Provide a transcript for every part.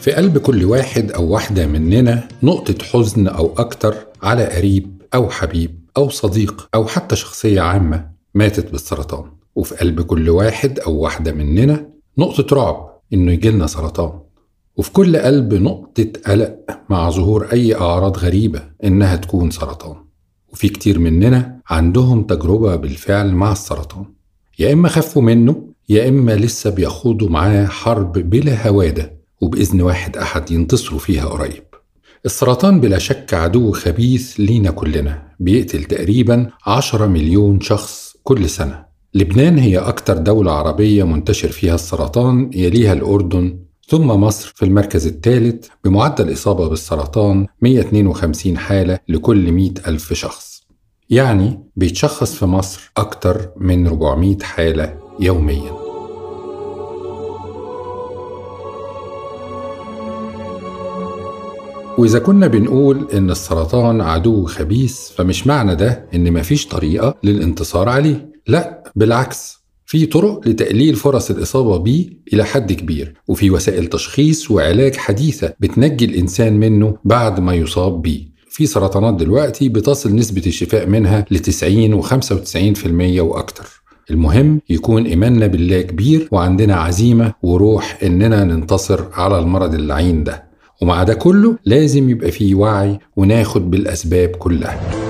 في قلب كل واحد أو واحدة مننا نقطة حزن أو أكتر على قريب أو حبيب أو صديق أو حتى شخصية عامة ماتت بالسرطان. وفي قلب كل واحد أو واحدة مننا نقطة رعب إنه يجيلنا سرطان. وفي كل قلب نقطة قلق مع ظهور أي أعراض غريبة إنها تكون سرطان. وفي كتير مننا عندهم تجربة بالفعل مع السرطان. يا إما خفوا منه يا إما لسه بيخوضوا معاه حرب بلا هوادة وبإذن واحد أحد ينتصروا فيها قريب. السرطان بلا شك عدو خبيث لينا كلنا بيقتل تقريبا 10 مليون شخص كل سنة. لبنان هي أكتر دولة عربية منتشر فيها السرطان يليها الأردن ثم مصر في المركز الثالث بمعدل إصابة بالسرطان 152 حالة لكل 100 ألف شخص. يعني بيتشخص في مصر أكتر من 400 حالة يومياً. وإذا كنا بنقول إن السرطان عدو خبيث فمش معنى ده إن مفيش طريقة للانتصار عليه. لا بالعكس. في طرق لتقليل فرص الإصابة بيه إلى حد كبير وفي وسائل تشخيص وعلاج حديثة بتنجي الإنسان منه بعد ما يصاب بيه في سرطانات دلوقتي بتصل نسبة الشفاء منها ل 90 و95% وأكتر. المهم يكون إيماننا بالله كبير وعندنا عزيمة وروح إننا ننتصر على المرض اللعين ده. ومع ده كله لازم يبقى فيه وعي وناخد بالأسباب كلها.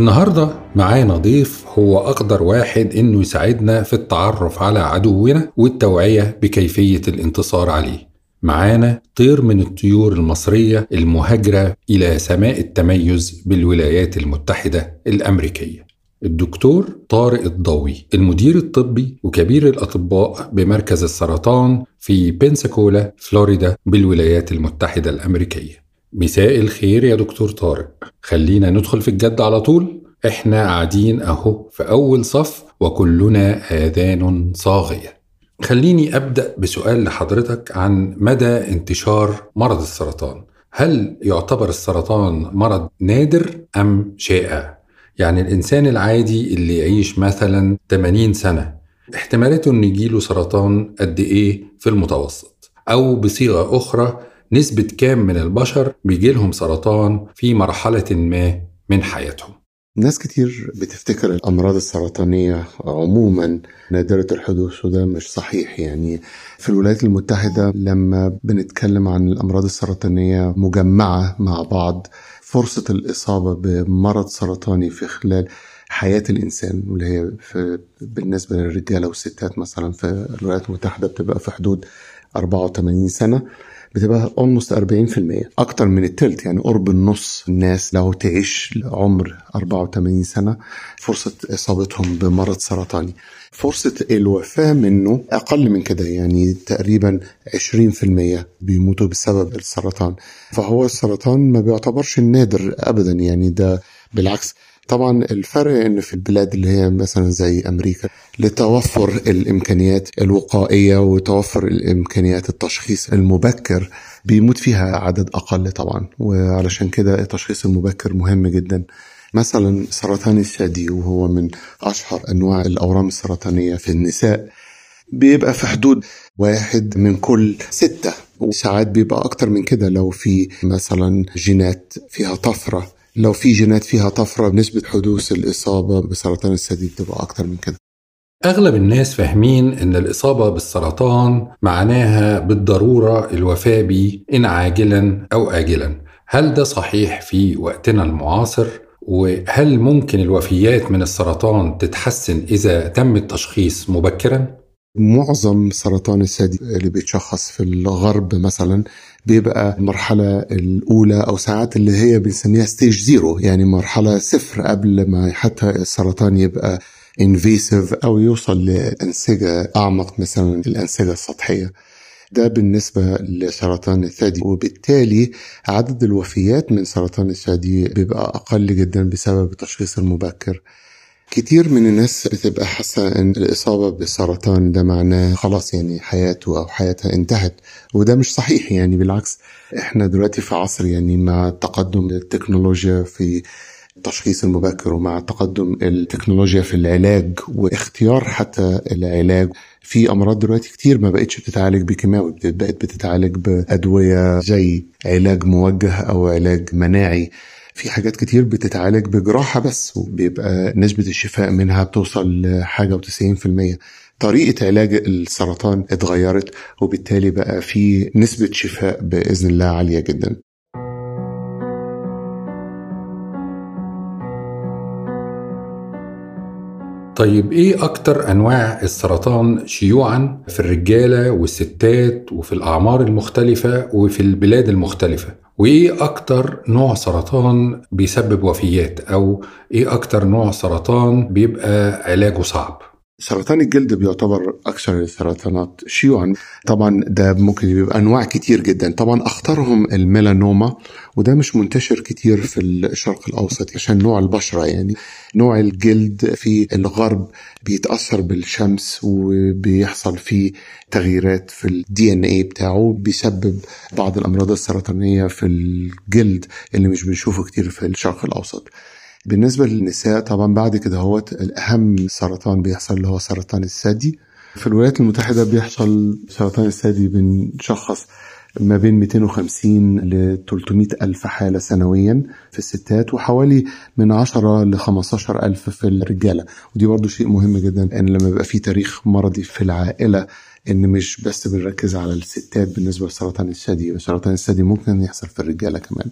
النهاردة معانا ضيف هو أقدر واحد إنه يساعدنا في التعرف على عدونا والتوعية بكيفية الانتصار عليه. معانا طير من الطيور المصرية المهاجرة إلى سماء التميز بالولايات المتحدة الأمريكية. الدكتور طارق الضوي المدير الطبي وكبير الأطباء بمركز السرطان في بنساكولا فلوريدا بالولايات المتحدة الأمريكية. مساء الخير يا دكتور طارق خلينا ندخل في الجد على طول إحنا قاعدين أهو في أول صف وكلنا آذان صاغية خليني أبدأ بسؤال لحضرتك عن مدى انتشار مرض السرطان هل يعتبر السرطان مرض نادر أم شائع؟ يعني الإنسان العادي اللي يعيش مثلا 80 سنة احتمالته أن يجيله سرطان قد إيه في المتوسط؟ أو بصيغة أخرى نسبة كام من البشر بيجيلهم سرطان في مرحلة ما من حياتهم؟ ناس كتير بتفتكر الأمراض السرطانية عموما نادرة الحدوث وده مش صحيح يعني. في الولايات المتحدة لما بنتكلم عن الأمراض السرطانية مجمعة مع بعض فرصة الإصابة بمرض سرطاني في خلال حياة الإنسان واللي هي في بالنسبة للرجالة والستات مثلا في الولايات المتحدة بتبقى في حدود 84 سنة. بتبقى almost 40% أكتر من التلت يعني قرب النص الناس لو تعيش عمر 84 سنة فرصة إصابتهم بمرض سرطاني. فرصة الوفاة منه أقل من كده يعني تقريبا 20% بيموتوا بسبب السرطان. فهو السرطان ما بيعتبرش النادر أبدا يعني ده بالعكس طبعا الفرق إن في البلاد اللي هي مثلا زي أمريكا لتوفر الإمكانيات الوقائية وتوفر الإمكانيات التشخيص المبكر بيموت فيها عدد أقل طبعا. وعلشان كده التشخيص المبكر مهم جدا. مثلا سرطان الثدي وهو من أشهر أنواع الأورام السرطانية في النساء بيبقى في حدود واحد من كل ستة. وساعات بيبقى أكتر من كده لو في مثلا جينات فيها طفرة. لو في جينات فيها طفرة بنسبة حدوث الإصابة بسرطان الثدي بتبقى أكتر من كده أغلب الناس فاهمين إن الإصابة بالسرطان معناها بالضرورة الوفاة بيه إن عاجلا أو آجلا هل ده صحيح في وقتنا المعاصر؟ وهل ممكن الوفيات من السرطان تتحسن إذا تم التشخيص مبكرا؟ معظم سرطان الثدي اللي بيتشخص في الغرب مثلا بيبقى المرحلة الأولى أو ساعات اللي هي بنسميها stage zero يعني مرحلة صفر قبل ما حتى السرطان يبقى invasive أو يوصل لأنسجة أعمق مثلا الأنسجة السطحية. ده بالنسبة لسرطان الثدي. وبالتالي عدد الوفيات من سرطان الثدي بيبقى أقل جدا بسبب التشخيص المبكر. كتير من الناس بتبقى حاسة إن الإصابة بالسرطان ده معناه خلاص يعني حياته أو حياتها انتهت وده مش صحيح يعني بالعكس إحنا دلوقتي في عصر يعني مع تقدم التكنولوجيا في التشخيص المبكر ومع تقدم التكنولوجيا في العلاج واختيار حتى العلاج في أمراض دلوقتي كتير ما بقتش بتتعالج بكيماوي بقت بتتعالج بأدوية زي علاج موجه أو علاج مناعي. في حاجات كتير بتتعالج بجراحة بس وبيبقى نسبة الشفاء منها بتوصل في المية. طريقة علاج السرطان اتغيرت وبالتالي بقى في نسبة شفاء بإذن الله عالية جدا. طيب إيه أكتر أنواع السرطان شيوعا في الرجالة والستات وفي الأعمار المختلفة وفي البلاد المختلفة؟ وايه أكتر نوع سرطان بيسبب وفيات أو إيه أكتر نوع سرطان بيبقى علاجه صعب. سرطان الجلد بيعتبر أكثر السرطانات شيوعا. طبعا ده ممكن يبقى أنواع كتير جدا. طبعا أخطرهم الميلانوما وده مش منتشر كتير في الشرق الأوسط عشان نوع البشرة يعني. نوع الجلد في الغرب بيتأثر بالشمس وبيحصل فيه تغييرات في الدي إن اي بتاعه بيسبب بعض الأمراض السرطانية في الجلد اللي مش بنشوفه كتير في الشرق الأوسط. بالنسبة للنساء طبعا بعد كده هو الأهم سرطان بيحصل اللي هو سرطان الثدي. في الولايات المتحدة بيحصل سرطان الثدي بنشخص ما بين 250 ل 300 ألف حالة سنويا في الستات وحوالي من 10 ل 15 ألف في الرجالة. ودي برضو شيء مهم جدا أن لما يبقى في تاريخ مرضي في العائلة إن مش بس بنركز على الستات بالنسبة لسرطان الثدي. سرطان الثدي ممكن يحصل في الرجالة كمان.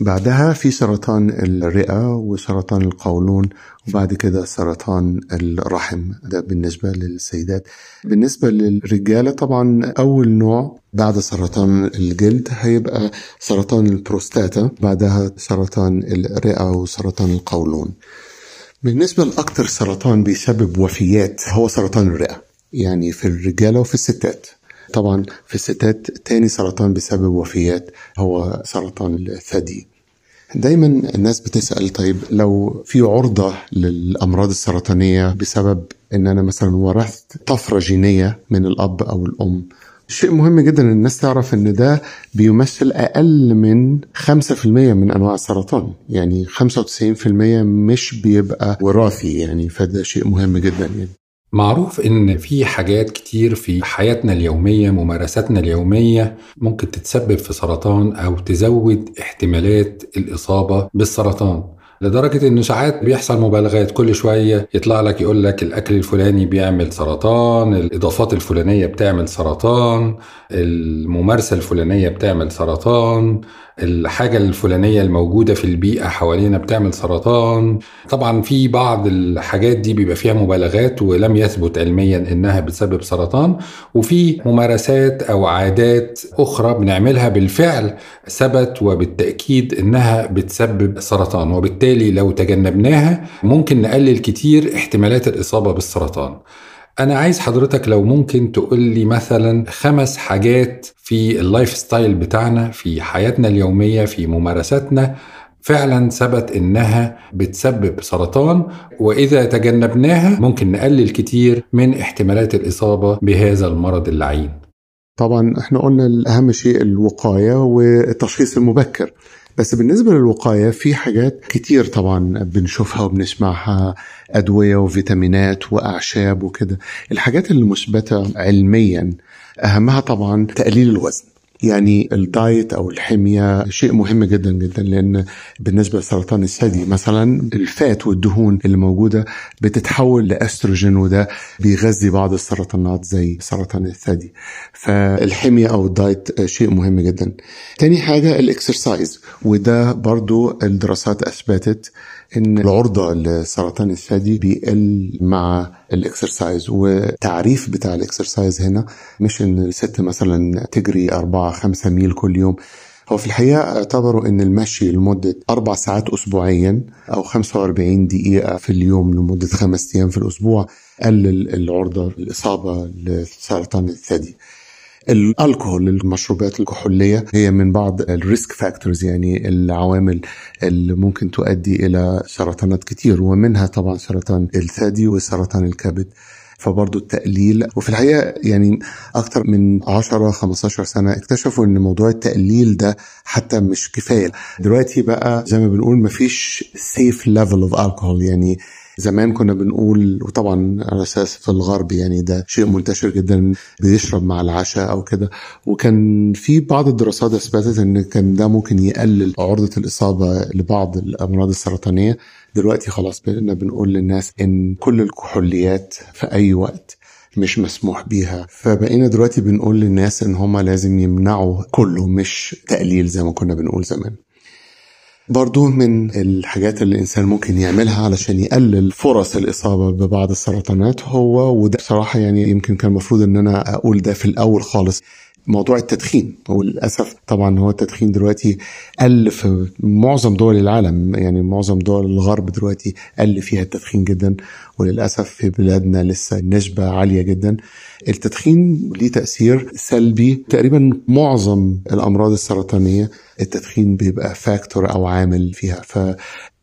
بعدها في سرطان الرئة وسرطان القولون وبعد كده سرطان الرحم. ده بالنسبة للسيدات. بالنسبة للرجالة طبعا أول نوع بعد سرطان الجلد هيبقى سرطان البروستاتا بعدها سرطان الرئة وسرطان القولون. بالنسبة لأكثر سرطان بيسبب وفيات هو سرطان الرئة يعني في الرجالة وفي الستات. طبعا في الستات تاني سرطان بسبب وفيات هو سرطان الثدي. دايما الناس بتسأل طيب لو في عرضة للأمراض السرطانية بسبب إن أنا مثلا ورثت طفرة جينية من الأب أو الأم شيء مهم جدا إن الناس تعرف إن ده بيمثل أقل من 5% من أنواع السرطان. يعني 95% مش بيبقى وراثي يعني فده شيء مهم جدا يعني. معروف إن في حاجات كتير في حياتنا اليومية ممارساتنا اليومية ممكن تتسبب في سرطان أو تزود احتمالات الإصابة بالسرطان. لدرجة إن ساعات بيحصل مبالغات كل شوية يطلع لك يقول لك الأكل الفلاني بيعمل سرطان، الإضافات الفلانية بتعمل سرطان، الممارسة الفلانية بتعمل سرطان، الحاجة الفلانية الموجودة في البيئة حوالينا بتعمل سرطان. طبعا في بعض الحاجات دي بيبقى فيها مبالغات ولم يثبت علميا إنها بتسبب سرطان. وفي ممارسات أو عادات أخرى بنعملها بالفعل ثبت وبالتأكيد إنها بتسبب سرطان. وبالتالي لو تجنبناها ممكن نقلل كتير احتمالات الإصابة بالسرطان أنا عايز حضرتك لو ممكن تقول لي مثلا خمس حاجات في ال lifestyle بتاعنا في حياتنا اليومية في ممارساتنا فعلا ثبت إنها بتسبب سرطان وإذا تجنبناها ممكن نقلل كتير من احتمالات الإصابة بهذا المرض اللعين. طبعا إحنا قلنا اهم شيء الوقاية والتشخيص المبكر بس بالنسبة للوقاية في حاجات كتير طبعا بنشوفها وبنسمعها أدوية وفيتامينات وأعشاب وكده. الحاجات اللي مثبتة علميا أهمها طبعا تقليل الوزن. يعني ال diet أو الحمية شيء مهم جدا جدا لأن بالنسبة لسرطان الثدي مثلا ال fat والدهون اللي موجودة بتتحول لأستروجين وده بيغذي بعض السرطانات زي سرطان الثدي. فالحمية أو ال diet شيء مهم جدا. تاني حاجة ال exercise وده برضو الدراسات أثبتت إن العرضه لسرطان الثدي بيقل مع ال exercise والتعريف بتاع ال exercise هنا مش إن الست مثلا تجري أربعة خمسة ميل كل يوم. هو في الحقيقة اعتبروا إن المشي لمدة أربع ساعات أسبوعيا أو 45 دقيقة في اليوم لمدة خمس أيام في الأسبوع قلل العرضة للإصابة لسرطان الثدي. الكحول المشروبات الكحولية هي من بعض ال risk factors يعني العوامل اللي ممكن تؤدي إلى سرطانات كتير ومنها طبعا سرطان الثدي وسرطان الكبد فبرضه التقليل. وفي الحقيقة يعني أكتر من 10 15 سنة اكتشفوا إن موضوع التقليل ده حتى مش كفاية. دلوقتي بقى زي ما بنقول مفيش safe level of الكحول يعني زمان كنا بنقول وطبعا على أساس في الغرب يعني ده شيء منتشر جدا بيشرب مع العشاء أو كده. وكان في بعض الدراسات أثبتت إن كان ده ممكن يقلل عرضة الإصابة لبعض الأمراض السرطانية. دلوقتي خلاص بقينا بنقول للناس إن كل الكحوليات في أي وقت مش مسموح بيها. فبقينا دلوقتي بنقول للناس إن هم لازم يمنعوا كله مش تقليل زي ما كنا بنقول زمان. برضو من الحاجات اللي الإنسان ممكن يعملها علشان يقلل فرص الإصابة ببعض السرطانات هو وده بصراحة يعني يمكن كان المفروض إن أنا أقول ده في الأول خالص. موضوع التدخين. وللاسف طبعا هو التدخين دلوقتي قل في معظم دول العالم. يعني معظم دول الغرب دلوقتي قل فيها التدخين جدا وللأسف في بلادنا لسه النسبة عالية جدا. التدخين ليه تأثير سلبي. تقريبا معظم الأمراض السرطانية التدخين بيبقى فاكتور أو عامل فيها. ف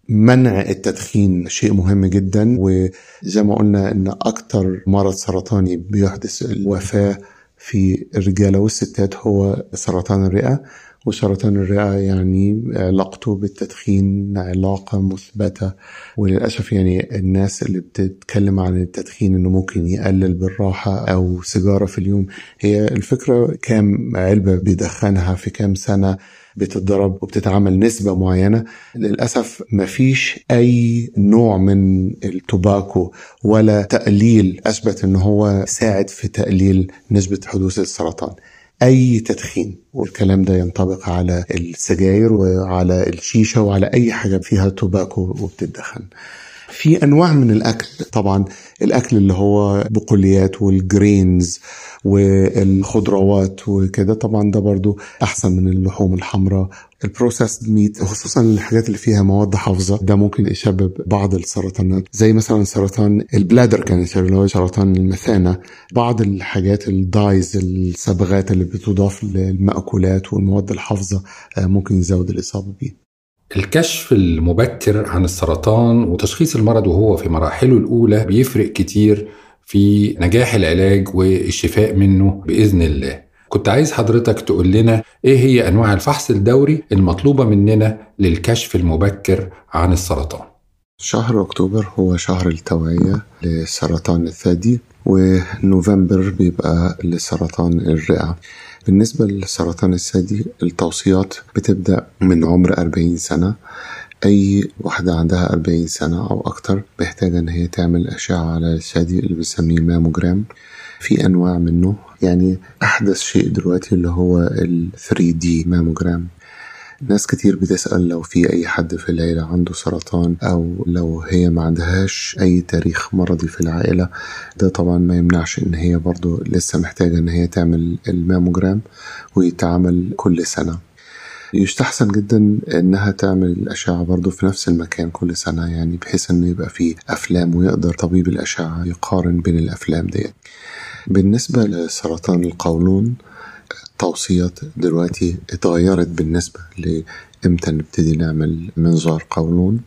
منع التدخين شيء مهم جدا وزي ما قلنا إن أكتر مرض سرطاني بيحدث الوفاة في الرجالة والستات هو سرطان الرئة. وسرطان الرئة يعني علاقته بالتدخين علاقة مثبتة. وللأسف يعني الناس اللي بتتكلم عن التدخين إنه ممكن يقلل بالراحة أو سيجارة في اليوم هي الفكرة كام علبة بيدخنها في كام سنة بتتضرب وبتتعمل نسبة معينة. للأسف مفيش أي نوع من التوباكو ولا تقليل أثبت أنه هو ساعد في تقليل نسبة حدوث السرطان. أي تدخين. والكلام ده ينطبق على السجاير وعلى الشيشة وعلى أي حاجة فيها tobacco وبتدخن في أنواع من الأكل. طبعا الأكل اللي هو بقوليات وال greens والخضروات وكده طبعا ده برضو أحسن من اللحوم الحمراء. ال processed meat خصوصا الحاجات اللي فيها مواد حافظة ده ممكن يسبب بعض السرطانات. زي مثلا سرطان ال bladder cancer اللي هو سرطان المثانة. بعض الحاجات الدايز الصبغات اللي بتضاف للمأكولات والمواد الحافظة ممكن يزود الإصابة بيه. الكشف المبكر عن السرطان وتشخيص المرض وهو في مراحله الأولى بيفرق كتير في نجاح العلاج والشفاء منه بإذن الله. كنت عايز حضرتك تقول لنا إيه هي أنواع الفحص الدوري المطلوبة مننا للكشف المبكر عن السرطان؟ شهر أكتوبر هو شهر التوعية لسرطان الثدي ونوفمبر بيبقى لسرطان الرئة. بالنسبة لسرطان الثدي التوصيات بتبدأ من عمر 40 سنة. أي واحدة عندها 40 سنة أو أكتر محتاجة إن هي تعمل أشعة على الثدي اللي بنسميه ماموجرام. في أنواع منه يعني أحدث شيء دلوقتي اللي هو ال 3D ماموجرام. ناس كتير بتسأل لو في أي حد في العيلة عنده سرطان أو لو هي ما عندهاش أي تاريخ مرضي في العائلة. ده طبعا ما يمنعش إن هي برضو لسه محتاجة إن هي تعمل الماموجرام ويتعمل كل سنة. يستحسن جدا إنها تعمل الأشعة برضه في نفس المكان كل سنة يعني بحيث إنه يبقى فيه أفلام ويقدر طبيب الأشعة يقارن بين الأفلام ديت. بالنسبة لسرطان القولون التوصيات دلوقتي اتغيرت بالنسبة لإمتى نبتدي نعمل منظار قولون؟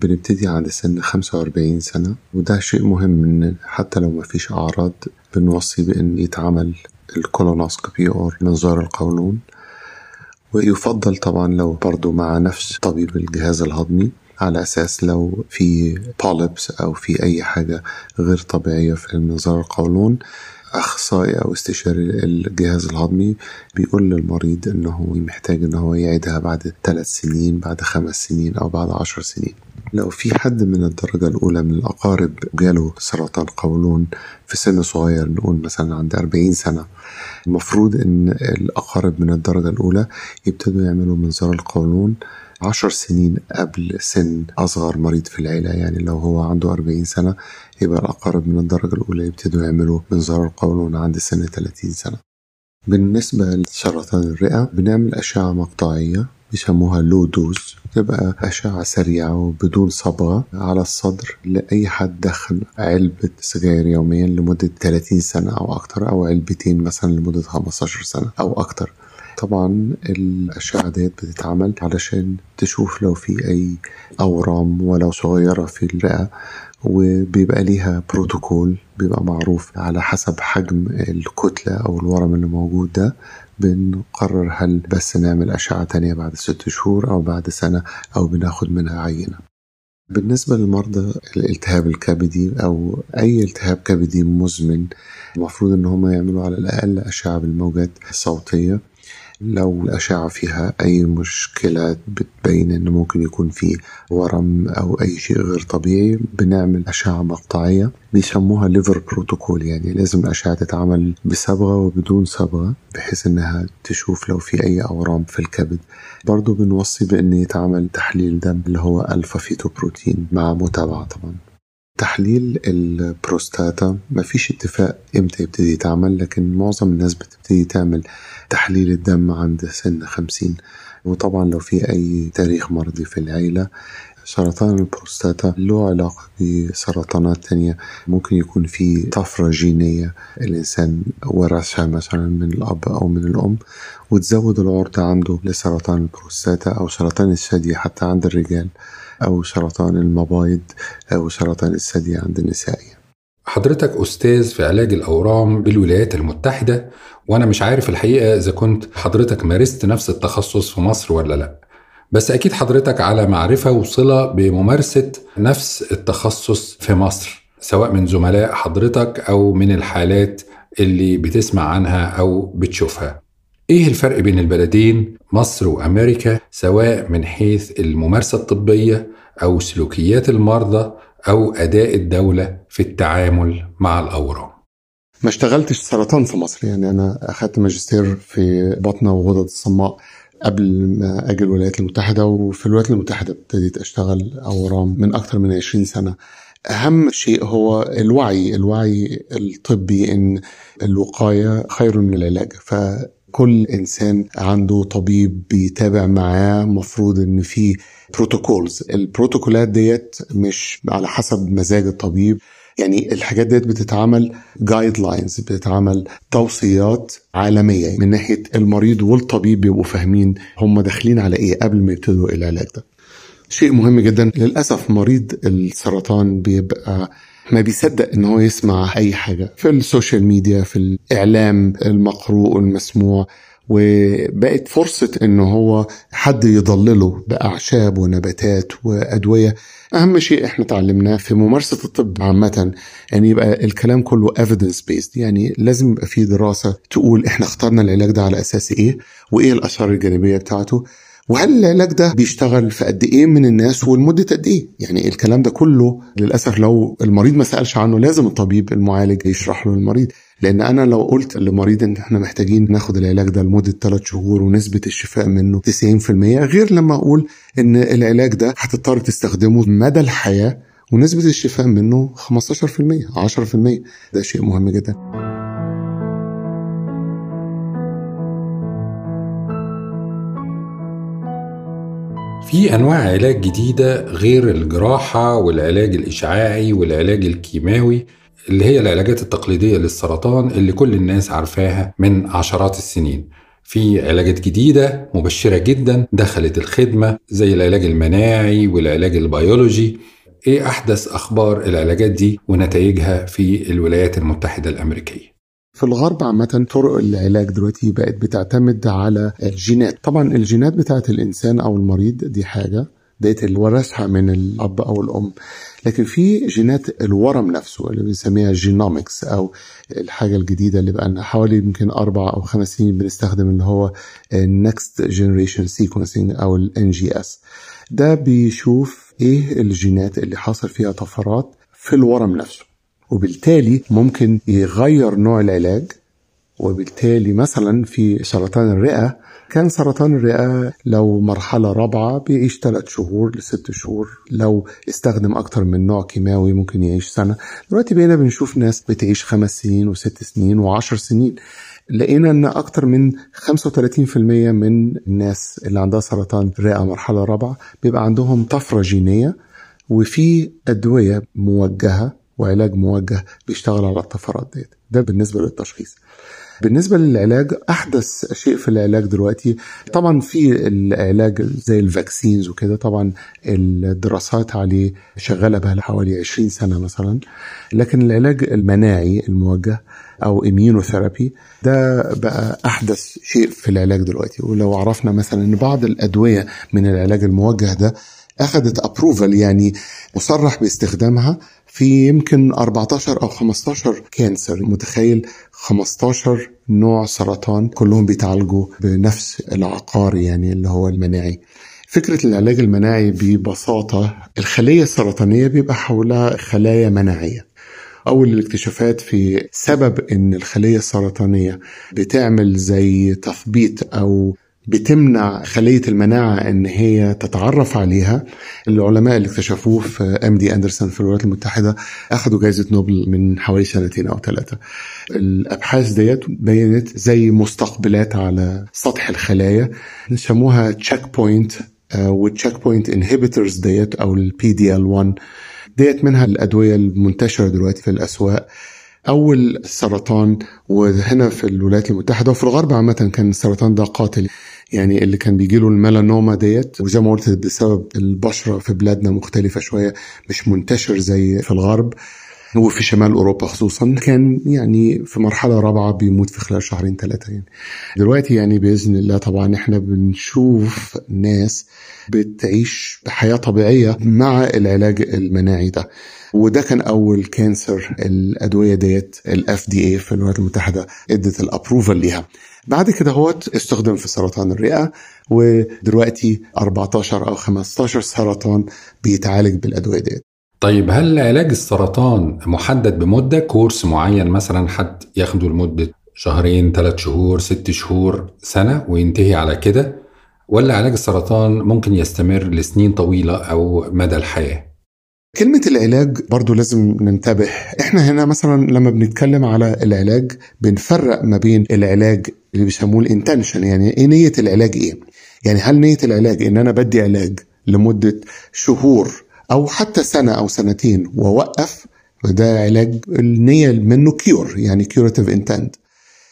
بنبتدي عند سن 45 سنة وده شيء مهم إن حتى لو ما فيش أعراض بنوصي بإن يتعمل ال colonoscopy أو منظار القولون. ويفضل طبعا لو برضو مع نفس طبيب الجهاز الهضمي على أساس لو في polyps أو في أي حاجة غير طبيعية في المنظار القولون أخصائي أو استشاري الجهاز الهضمي بيقول للمريض إنه محتاج إن هو يعيدها بعد ثلاث سنين بعد خمس سنين أو بعد عشر سنين. لو في حد من الدرجة الأولى من الأقارب جاله سرطان قولون في سن صغير نقول مثلا عند 40 سنة المفروض إن الأقارب من الدرجة الأولى يبتدوا يعملوا منظار القولون عشر سنين قبل سن أصغر مريض في العيلة يعني لو هو عنده 40 سنة يبقى الأقارب من الدرجة الأولى يبتدوا يعملوا منظار القولون عند سن 30 سنة. بالنسبة لسرطان الرئة بنعمل أشعة مقطعية بيسموها لو دوز تبقى أشعة سريعة وبدون صبغة على الصدر لأي حد دخل علبة سجاير يوميا لمدة 30 سنة أو أكتر أو علبتين مثلا لمدة 15 سنة أو أكتر. طبعا الأشعة ديت بتتعمل علشان تشوف لو في أي أورام ولو صغيرة في الرئة وبيبقى ليها بروتوكول بيبقى معروف على حسب حجم الكتلة أو الورم اللي موجود ده. بنقرر هل بس نعمل أشعة تانية بعد ست شهور أو بعد سنة أو بناخد منها عينة. بالنسبة للمرضى الالتهاب الكبدي أو أي التهاب كبدي مزمن المفروض إن هم يعملوا على الأقل أشعة بالموجات الصوتية. لو الأشعة فيها أي مشكلة بتبين إن ممكن يكون في ورم أو أي شيء غير طبيعي بنعمل أشعة مقطعية بيسموها liver protocol يعني لازم الأشعة تتعمل بصبغة وبدون صبغة بحيث إنها تشوف لو في أي أورام في الكبد. برضو بنوصي بإن يتعمل تحليل دم اللي هو alpha fetoprotein مع متابعة طبعا. تحليل البروستاتا ما فيش اتفاق إمتى يبتدي يتعمل لكن معظم الناس بتبتدي تعمل تحليل الدم عند سن خمسين. وطبعا لو في أي تاريخ مرضي في العيلة سرطان البروستاتا له علاقة بسرطانات تانية. ممكن يكون في طفرة جينية الإنسان ورثها مثلا من الأب أو من الأم وتزود العرضة عنده لسرطان البروستاتا أو سرطان الثدي حتى عند الرجال أو سرطان المبايض أو سرطان الثدي عند النساء. حضرتك أستاذ في علاج الأورام بالولايات المتحدة وأنا مش عارف الحقيقة إذا كنت حضرتك مارست نفس التخصص في مصر ولا لأ. بس أكيد حضرتك على معرفة وصلة بممارسة نفس التخصص في مصر سواء من زملاء حضرتك أو من الحالات اللي بتسمع عنها أو بتشوفها. إيه الفرق بين البلدين مصر وأمريكا سواء من حيث الممارسة الطبية أو سلوكيات المرضى أو أداء الدولة؟ في التعامل مع الأورام. ما اشتغلتش سرطان في مصر يعني أنا أخذت ماجستير في بطنة وغدد الصماء قبل ما أجي الولايات المتحدة وفي الولايات المتحدة ابتديت أشتغل أورام من أكثر من 20 سنة. أهم شيء هو الوعي الوعي الطبي إن الوقاية خير من العلاج. ف كل إنسان عنده طبيب بيتابع معاه مفروض إن في بروتوكولز البروتوكولات ديت مش على حسب مزاج الطبيب. يعني الحاجات ديت بتتعمل guidelines بتتعمل توصيات عالمية. من ناحية المريض والطبيب بيبقوا فاهمين هم داخلين على إيه قبل ما يبتدوا العلاج ده. شيء مهم جدا للأسف مريض السرطان بيبقى ما بيصدق إن هو يسمع أي حاجة. في ال social media في الإعلام المقروء والمسموع وبقت فرصة إن هو حد يضلله بأعشاب ونباتات وأدوية أهم شيء إحنا تعلمناه في ممارسة الطب عامة يعني يبقى الكلام كله evidence based يعني لازم يبقى في دراسة تقول إحنا اخترنا العلاج ده على أساس إيه وإيه الآثار الجانبية بتاعته وهل العلاج ده بيشتغل في قد إيه من الناس ولمده قد إيه؟ يعني الكلام ده كله للأسف لو المريض ما سألش عنه لازم الطبيب المعالج يشرح له للمريض لأن أنا لو قلت للمريض إن إحنا محتاجين ناخد العلاج ده لمدة 3 شهور ونسبة الشفاء منه 90% غير لما أقول إن العلاج ده هتضطر تستخدمه مدى الحياة ونسبة الشفاء منه 15% 10% ده شيء مهم جدا. في أنواع علاج جديدة غير الجراحة والعلاج الإشعاعي والعلاج الكيماوي اللي هي العلاجات التقليدية للسرطان اللي كل الناس عارفاها من عشرات السنين. في علاجات جديدة مبشرة جدا دخلت الخدمة زي العلاج المناعي والعلاج البيولوجي. إيه أحدث أخبار العلاجات دي ونتائجها في الولايات المتحدة الأمريكية؟ في الغرب عامة طرق العلاج دلوقتي بقت بتعتمد على الجينات. طبعا الجينات بتاعت الإنسان أو المريض دي حاجة ديت ورثها من الأب أو الأم. لكن في جينات الورم نفسه اللي بنسميها genomics أو الحاجة الجديدة اللي بقى حوالي يمكن أربع أو خمس سنين بنستخدم اللي هو Next Generation Sequencing أو ال NGS ده بيشوف إيه الجينات اللي حصل فيها طفرات في الورم نفسه. وبالتالي ممكن يغير نوع العلاج وبالتالي مثلا في سرطان الرئة كان سرطان الرئة لو مرحلة رابعة بيعيش ثلاث شهور لست شهور. لو استخدم أكتر من نوع كيماوي ممكن يعيش سنة. دلوقتي بقينا بنشوف ناس بتعيش خمس سنين وست سنين وعشر سنين. لقينا إن أكتر من 35% من الناس اللي عندها سرطان رئة مرحلة رابعة بيبقى عندهم طفرة جينية وفي أدوية موجهة وعلاج موجه بيشتغل على الطفرات ديت. ده بالنسبة للتشخيص. بالنسبة للعلاج أحدث شيء في العلاج دلوقتي طبعا في العلاج زي الفاكسينز وكده طبعا الدراسات عليه شغالة بها حوالي 20 سنة مثلا لكن العلاج المناعي الموجه أو immunotherapy ده بقى أحدث شيء في العلاج دلوقتي. ولو عرفنا مثلا أن بعض الأدوية من العلاج الموجه ده أخذت approval يعني مصرح باستخدامها في يمكن 14 أو 15 cancer متخيل؟ 15 نوع سرطان كلهم بيتعالجوا بنفس العقار يعني اللي هو المناعي. فكرة العلاج المناعي ببساطة الخلية السرطانية بيبقى حولها خلايا مناعية. أول الاكتشافات في سبب إن الخلية السرطانية بتعمل زي تثبيط أو بتمنع خلية المناعة إن هي تتعرف عليها. العلماء اللي اكتشفوه في ام دي اندرسون في الولايات المتحدة أخذوا جائزة نوبل من حوالي سنتين أو ثلاثة. الأبحاث ديت بينت زي مستقبلات على سطح الخلايا. نسموها checkpoint وال checkpoint inhibitors ديت أو ال PD-L1 ديت منها الأدوية المنتشرة دلوقتي في الأسواق. أول سرطان وهنا في الولايات المتحدة وفي الغرب عامة كان السرطان ده قاتل. يعني اللي كان بيجي له الميلانوما ديت وزي ما قلت بسبب البشرة في بلادنا مختلفة شوية مش منتشر زي في الغرب وفي شمال أوروبا خصوصا كان يعني في مرحلة رابعة بيموت في خلال شهرين ثلاثة يعني. دلوقتي يعني بإذن الله طبعا إحنا بنشوف ناس بتعيش بحياة طبيعية مع العلاج المناعي ده. وده كان أول cancer الأدوية ديت ال FDA في الولايات المتحدة ادت ال approval ليها. بعد كده هو استخدم في سرطان الرئة ودلوقتي 14 أو 15 سرطان بيتعالج بالأدوية ديت. طيب هل علاج السرطان محدد بمدة course معين مثلا حد ياخده لمدة شهرين ثلاث شهور ست شهور سنة وينتهي على كده؟ ولا علاج السرطان ممكن يستمر لسنين طويلة أو مدى الحياة؟ كلمة العلاج برضو لازم ننتبه. إحنا هنا مثلا لما بنتكلم على العلاج بنفرق ما بين العلاج اللي بيسموه ال intention يعني إيه نية العلاج إيه؟ يعني هل نية العلاج إن أنا بدي علاج لمدة شهور أو حتى سنة أو سنتين وأوقف؟ وده علاج النية منه cure يعني curative intent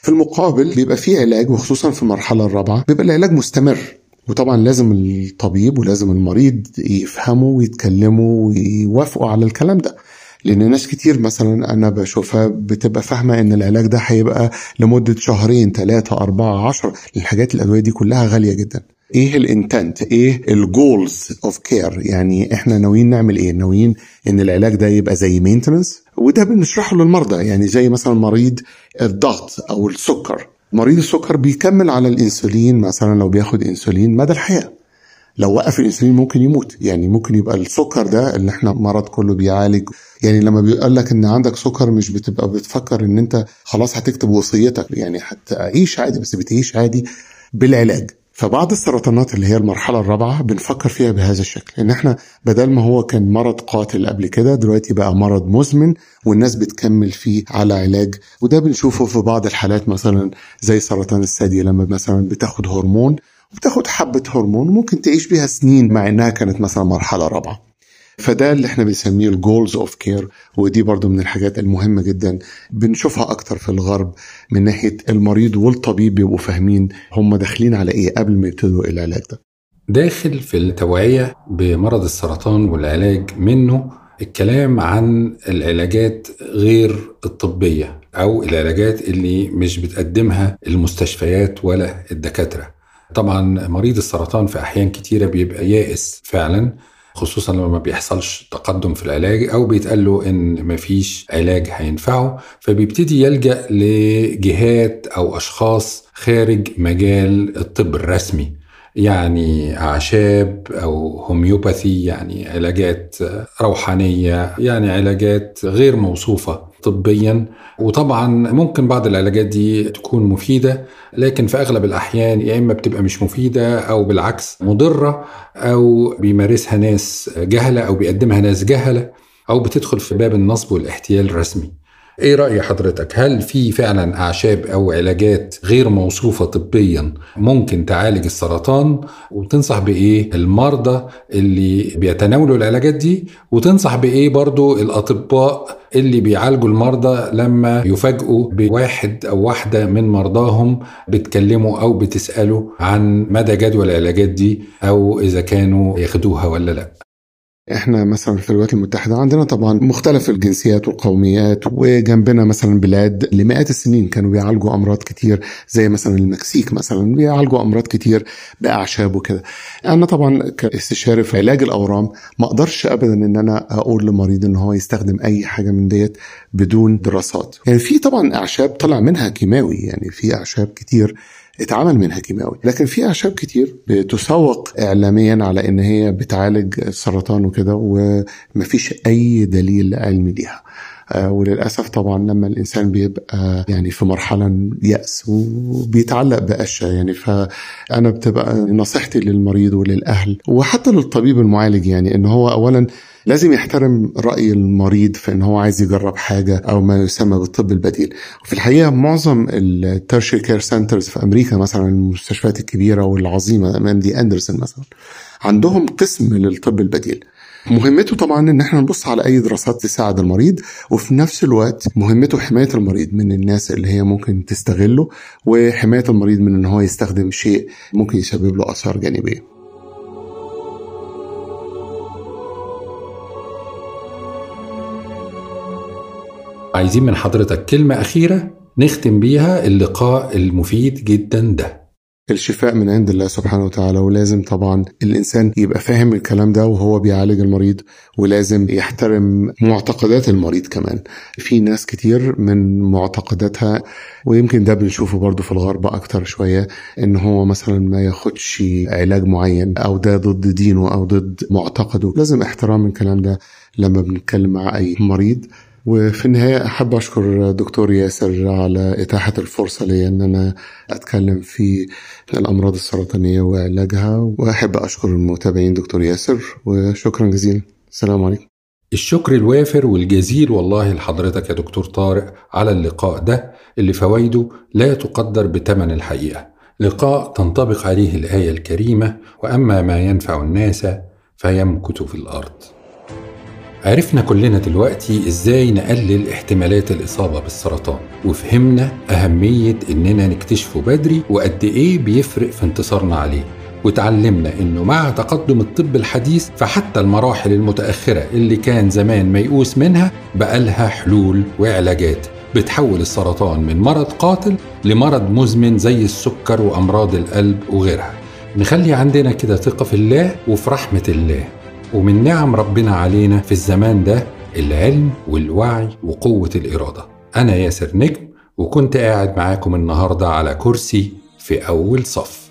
في المقابل بيبقى في علاج وخصوصا في المرحلة الرابعة بيبقى العلاج مستمر. وطبعا لازم الطبيب ولازم المريض يفهموا ويتكلموا ويوافقوا على الكلام ده. لأن ناس كتير مثلا أنا بشوفها بتبقى فاهمة إن العلاج ده هيبقى لمدة شهرين ثلاثة أربعة عشر الحاجات الأدوية دي كلها غالية جدا. إيه ال intent؟ إيه ال goals of care يعني إحنا ناويين نعمل إيه؟ ناويين إن العلاج ده يبقى زي maintenance وده بنشرحه للمرضى. يعني زي مثلا مريض الضغط أو السكر. مريض السكر بيكمل على الإنسولين مثلا لو بياخد إنسولين مدى الحياة. لو وقف الإنسولين ممكن يموت. يعني ممكن يبقى السكر ده اللي إحنا مرض كله بيعالج. يعني لما بيقول لك إن عندك سكر مش بتبقى بتفكر إن أنت خلاص هتكتب وصيتك. يعني هتعيش عادي بس بتعيش عادي بالعلاج. فبعض السرطانات اللي هي المرحلة الرابعة بنفكر فيها بهذا الشكل إن إحنا بدل ما هو كان مرض قاتل قبل كده دلوقتي بقى مرض مزمن والناس بتكمل فيه على علاج وده بنشوفه في بعض الحالات مثلا زي سرطان الثدي لما مثلا بتاخد هرمون وبتاخد حبة هرمون وممكن تعيش بيها سنين مع إنها كانت مثلا مرحلة رابعة. فده اللي إحنا بنسميه ال goals of care ودي برضو من الحاجات المهمة جدا بنشوفها أكتر في الغرب من ناحية المريض والطبيب بيبقوا فاهمين هم داخلين على إيه قبل ما يبتدوا العلاج ده. داخل في التوعية بمرض السرطان والعلاج منه الكلام عن العلاجات غير الطبية أو العلاجات اللي مش بتقدمها المستشفيات ولا الدكاترة. طبعا مريض السرطان في أحيان كتيرة بيبقى يائس فعلا خصوصا لما ما بيحصلش تقدم في العلاج أو بيتقال له ان مفيش علاج هينفعه فبيبتدي يلجأ لجهات أو أشخاص خارج مجال الطب الرسمي يعني أعشاب أو هوميوباثي يعني علاجات روحانية يعني علاجات غير موصوفة. طبيا. وطبعا ممكن بعض العلاجات دي تكون مفيدة لكن في أغلب الأحيان يا إما بتبقى مش مفيدة أو بالعكس مضرة أو بيمارسها ناس جهلة أو بيقدمها ناس جهلة أو بتدخل في باب النصب والاحتيال الرسمي. إيه رأي حضرتك؟ هل في فعلا أعشاب أو علاجات غير موصوفة طبيا ممكن تعالج السرطان وتنصح بإيه المرضى اللي بيتناولوا العلاجات دي؟ وتنصح بإيه برضو الأطباء اللي بيعالجوا المرضى لما يفاجئوا بواحد أو واحدة من مرضاهم بتكلموا أو بتسألوا عن مدى جدوى العلاجات دي أو إذا كانوا ياخدوها ولا لأ؟ إحنا مثلا في الولايات المتحدة عندنا طبعا مختلف الجنسيات والقوميات وجنبنا مثلا بلاد لمئات السنين كانوا بيعالجوا أمراض كتير زي مثلا المكسيك مثلا بيعالجوا أمراض كتير بأعشاب وكده. أنا طبعا كاستشاري في علاج الأورام ما أقدرش ابدا إن أنا أقول لمريض إن هو يستخدم أي حاجة من ديت بدون دراسات. يعني في طبعا أعشاب طلع منها كيماوي يعني في أعشاب كتير اتعمل منها كيماوي. لكن في أعشاب كتير بتسوق اعلاميا على إن هي بتعالج السرطان وكده ومفيش أي دليل علمي ليها. وللأسف طبعا لما الإنسان بيبقى يعني في مرحلة يأس وبيتعلق بقشة يعني فأنا بتبقى نصيحتي للمريض وللأهل وحتى للطبيب المعالج يعني إن هو اولا لازم يحترم رأي المريض في إن هو عايز يجرب حاجة أو ما يسمى بالطب البديل. وفي الحقيقة معظم ال tertiary care centers في أمريكا مثلا المستشفيات الكبيرة والعظيمة MD Anderson مثلا عندهم قسم للطب البديل. مهمته طبعا إن إحنا نبص على أي دراسات تساعد المريض وفي نفس الوقت مهمته حماية المريض من الناس اللي هي ممكن تستغله وحماية المريض من إن هو يستخدم شيء ممكن يسبب له آثار جانبية. عايزين من حضرتك كلمة أخيرة نختم بيها اللقاء المفيد جدا ده. الشفاء من عند الله سبحانه وتعالى ولازم طبعا الإنسان يبقى فاهم الكلام ده وهو بيعالج المريض ولازم يحترم معتقدات المريض كمان. في ناس كتير من معتقداتها ويمكن ده بنشوفه برضه في الغرب أكتر شوية إن هو مثلا ما ياخدش علاج معين أو ده ضد دينه أو ضد معتقده. لازم احترام الكلام ده لما بنتكلم مع أي مريض. وفي النهاية أحب أشكر دكتور ياسر على إتاحة الفرصة لي أن أنا أتكلم في الأمراض السرطانية وعلاجها وأحب أشكر المتابعين دكتور ياسر وشكرا جزيلا. السلام عليكم. الشكر الوافر والجزيل والله لحضرتك يا دكتور طارق على اللقاء ده اللي فوائده لا تقدر بثمن الحقيقة. لقاء تنطبق عليه الآية الكريمة وأما ما ينفع الناس فيمكث في الأرض. عرفنا كلنا دلوقتي إزاي نقلل احتمالات الإصابة بالسرطان وفهمنا أهمية إننا نكتشفه بدري وقد إيه بيفرق في انتصارنا عليه وتعلمنا إنه مع تقدم الطب الحديث فحتى المراحل المتأخرة اللي كان زمان ميؤوس منها بقالها حلول وعلاجات بتحول السرطان من مرض قاتل لمرض مزمن زي السكر وأمراض القلب وغيرها. نخلي عندنا كده ثقة في الله وفي رحمة الله. ومن نعم ربنا علينا في الزمان ده العلم والوعي وقوة الإرادة. أنا ياسر نجم وكنت قاعد معاكم النهاردة على كرسي في أول صف.